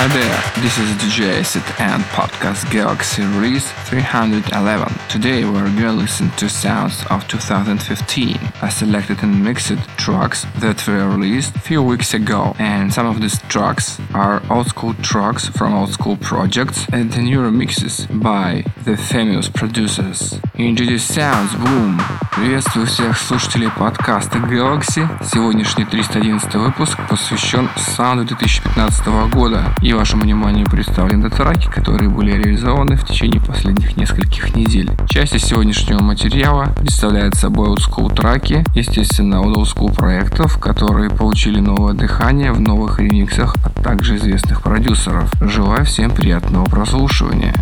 Hi there, this is DJ Acid and podcast Galaxy Release 311. Today we're gonna listen to sounds of 2015. I selected and mixed tracks that were released a few weeks ago, and some of these tracks are old school tracks from old school projects and the new remixes by the famous producers. Enjoy the sounds, boom! Приветствую всех слушателей подкаста Galaxy. Сегодняшний 311 выпуск посвящен саунду 2015 года. И вашему вниманию представлены траки, которые были реализованы в течение последних нескольких недель. Часть сегодняшнего материала представляет собой олдскул траки, естественно, от олдскул проектов, которые получили новое дыхание в новых ремиксах от также известных продюсеров. Желаю всем приятного прослушивания.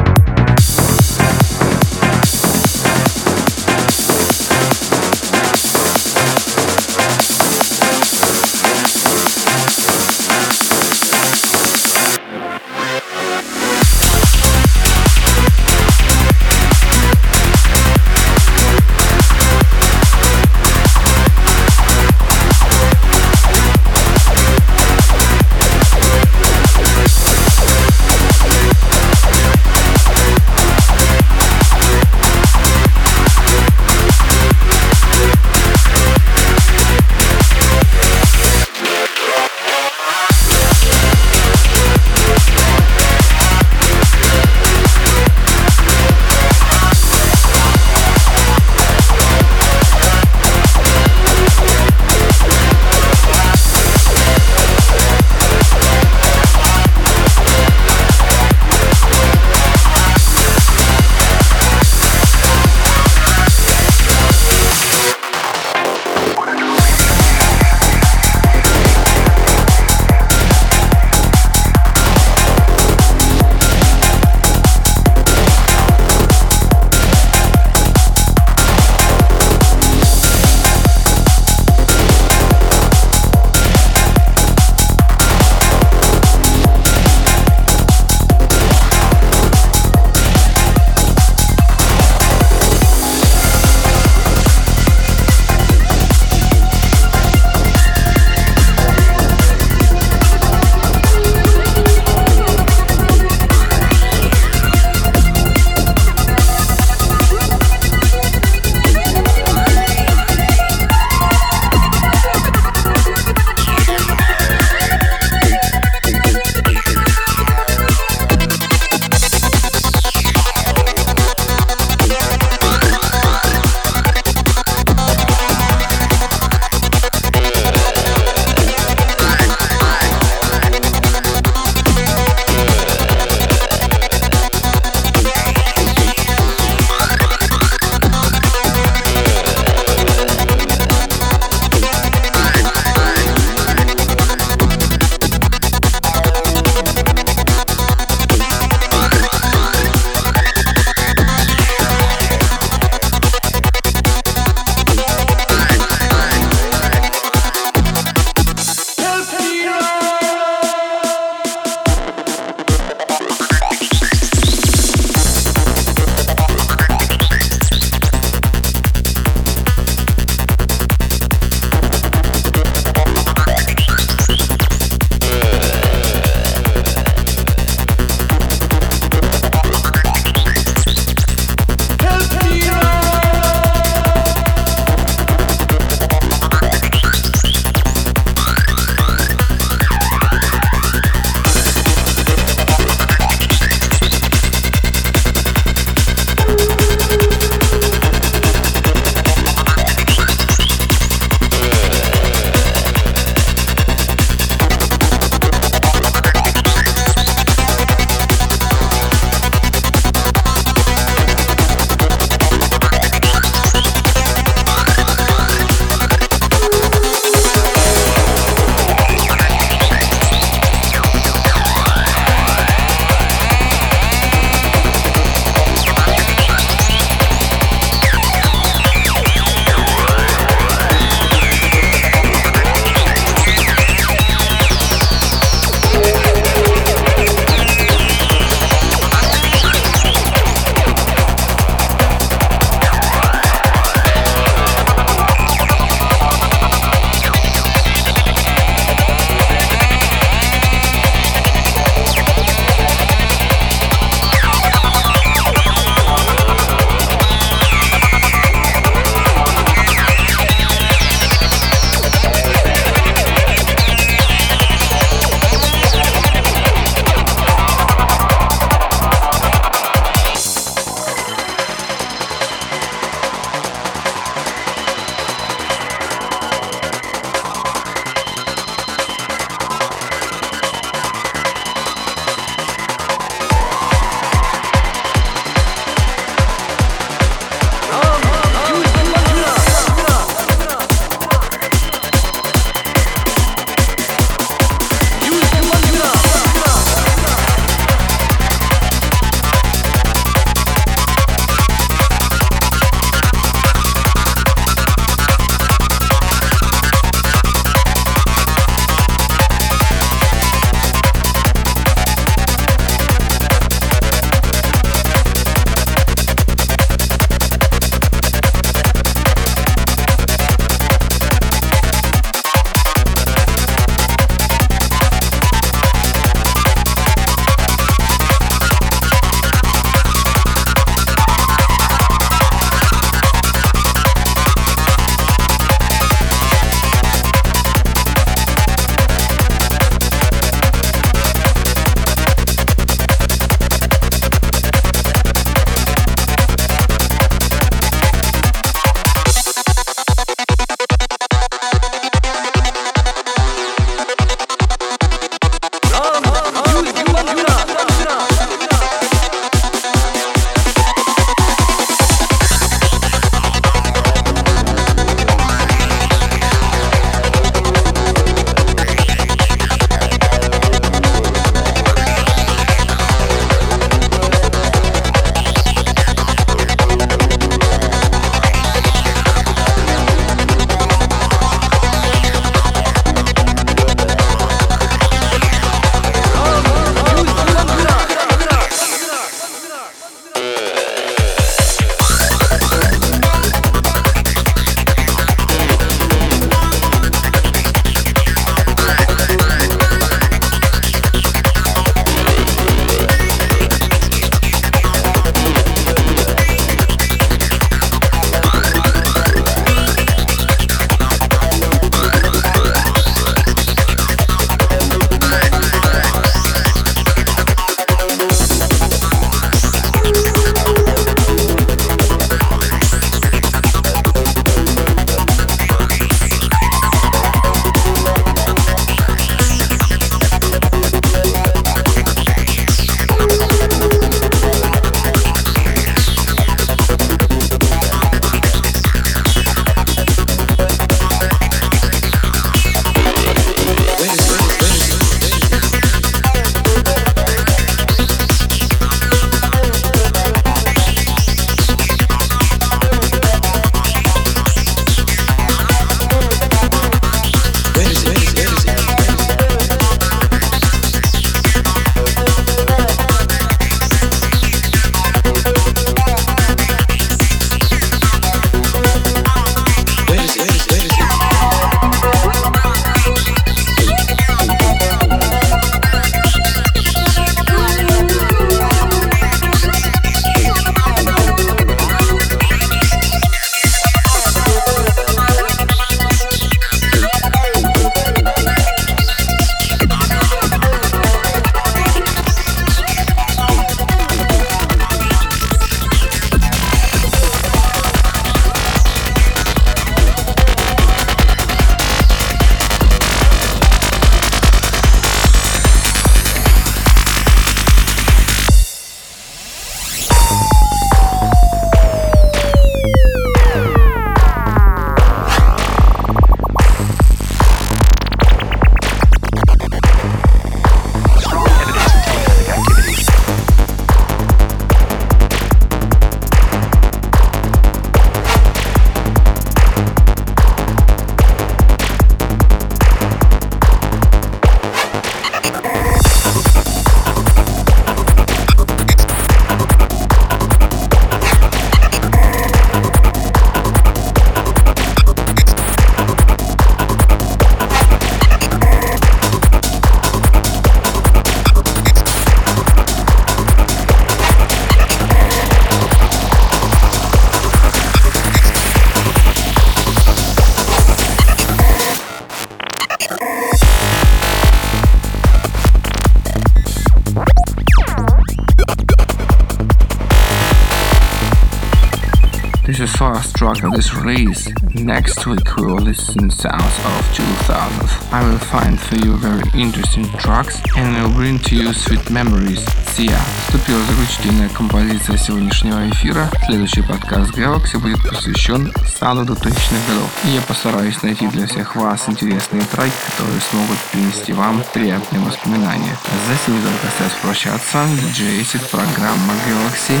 Track of this release. Next week we will listen sounds of 2000. I will find for you very interesting tracks and will bring to you sweet memories. See ya! Вступила заключительная композиция сегодняшнего эфира. Следующий подкаст Galaxy будет посвящен саунду 2000-х годов. И я постараюсь найти для всех вас интересные треки, которые смогут принести вам приятные воспоминания. За сим только остается прощаться. Диджей программа Galaxy.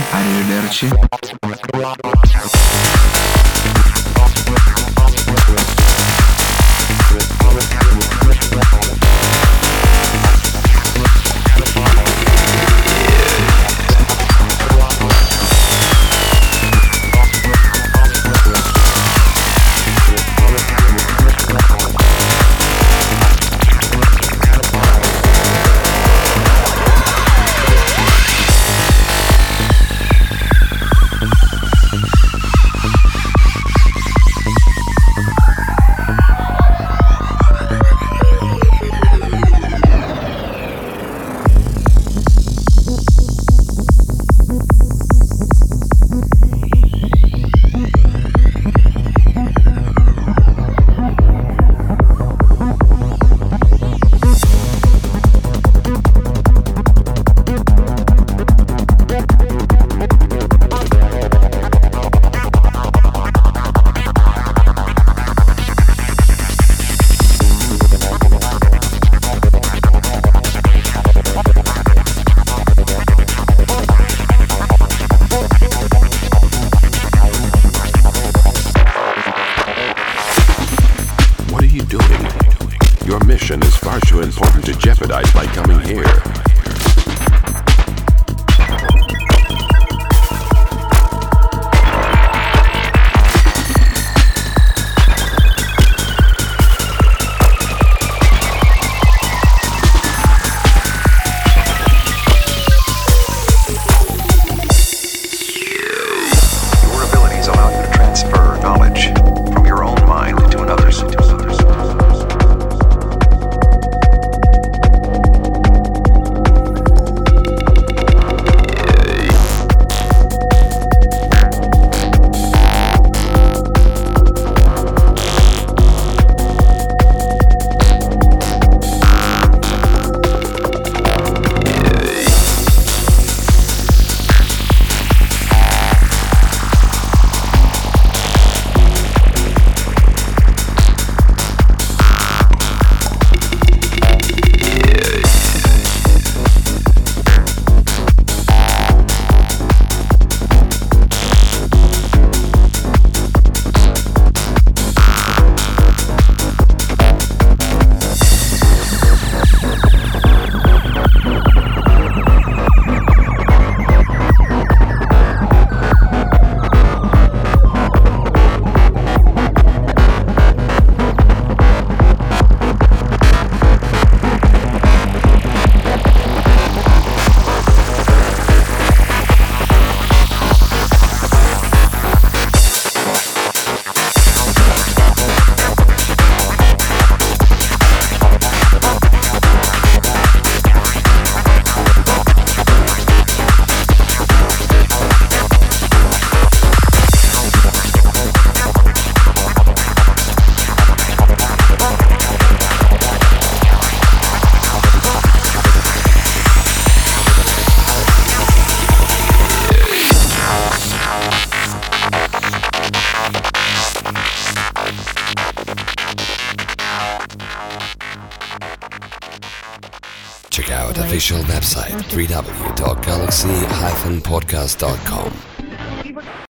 Three double.